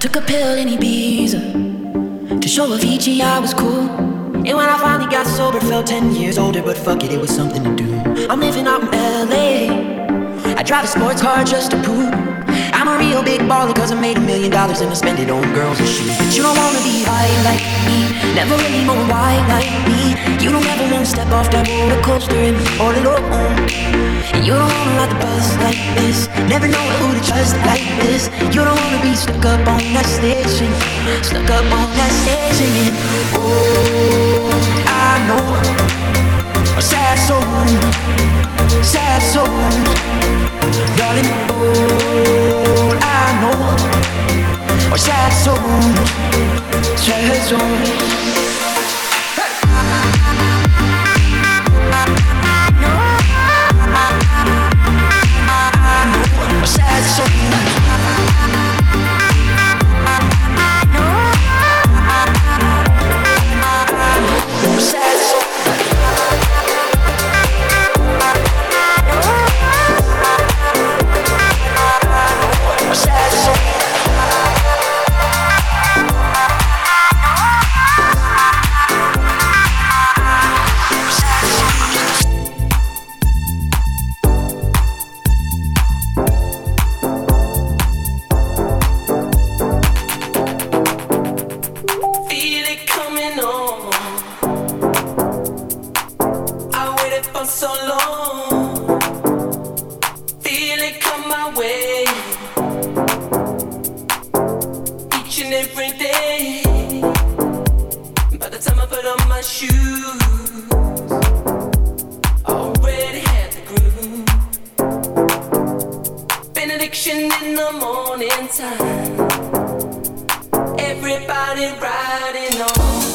took a pill in Ibiza to show Avicii I was cool. And when I finally got sober, felt 10 years older, but fuck it, it was something to do. I'm living out in LA. I drive a sports car just to prove I'm a real big baller cause I made a million dollars and I spend it on girls and shoes. But you don't wanna be high like me, never really know why like me. You don't ever wanna step off that roller coaster and all alone. And you don't wanna ride the bus like this, never know who to trust like this. You don't stuck up on that station, stuck up on that station. Oh, I know a sad soul, sad soul, darling. Oh, I know a sad soul, sad soul. fiction in the morning time. Everybody riding on.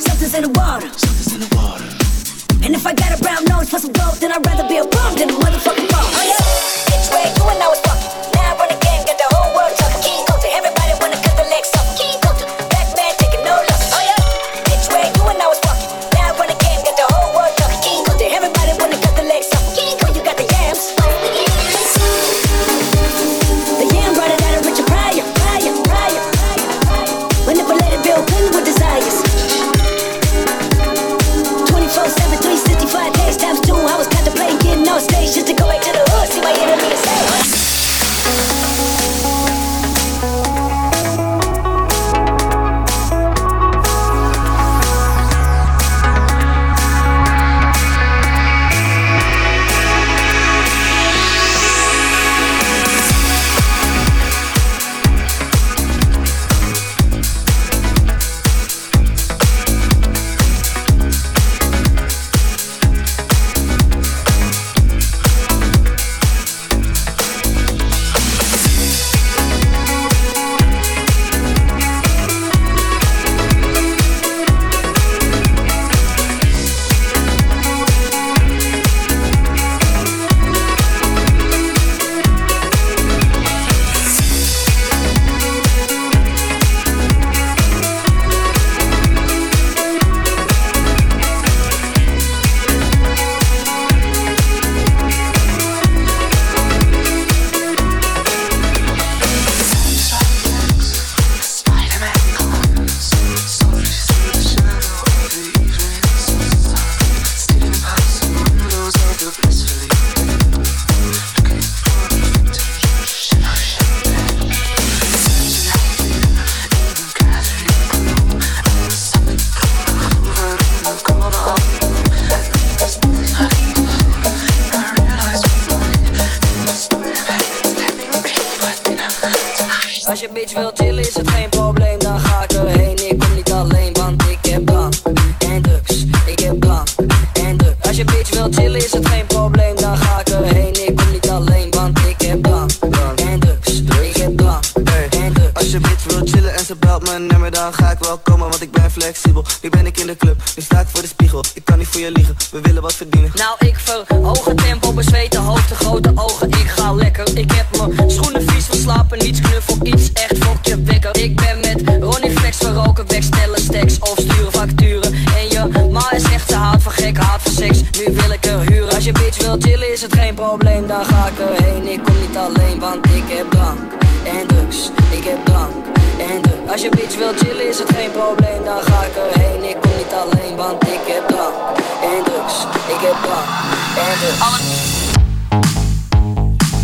Something's in the water. Something's in the water. And if I got a brown nose for some gold, then I'd rather be a bum than a motherfucker. flexibel. Nu ben ik in de club, nu sta ik voor de spiegel. Ik kan niet voor je liegen, we willen wat verdienen. Nou ik verhoog het tempo, bezweet de hoofd, de grote ogen. Ik ga lekker, ik heb mijn schoenen vies van slapen Niets knuffel, iets echt fokje wekker. Ik ben met Ronnie Flex, we roken weg Stellen stacks of sturen facturen. En je ma is echt, ze haat van gek, haat voor seks. Nu wil ik er huren, als je bitch wil chillen is het geen probleem. Dan ga ik erheen, ik kom niet alleen, want ik heb drank en drugs. Ik heb drank als je bitch wil chillen is het geen probleem Dan ga ik erheen, ik kom niet alleen Want ik heb drank en drugs Ik heb drank en drugs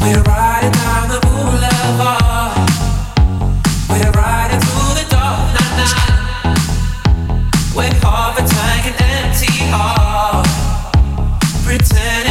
We're riding down the boulevard We're riding through the dark night, night. We're half a tank and empty heart Pretending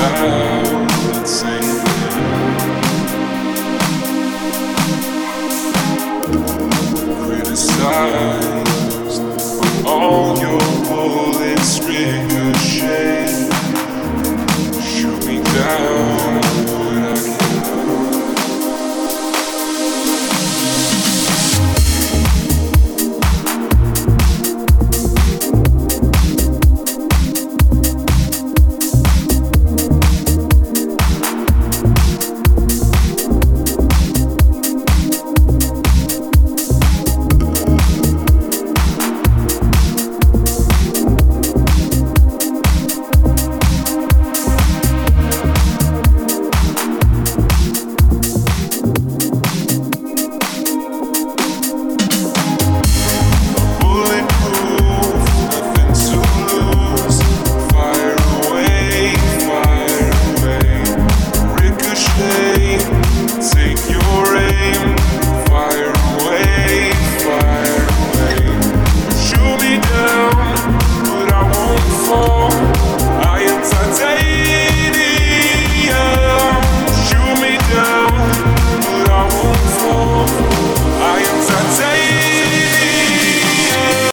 hear a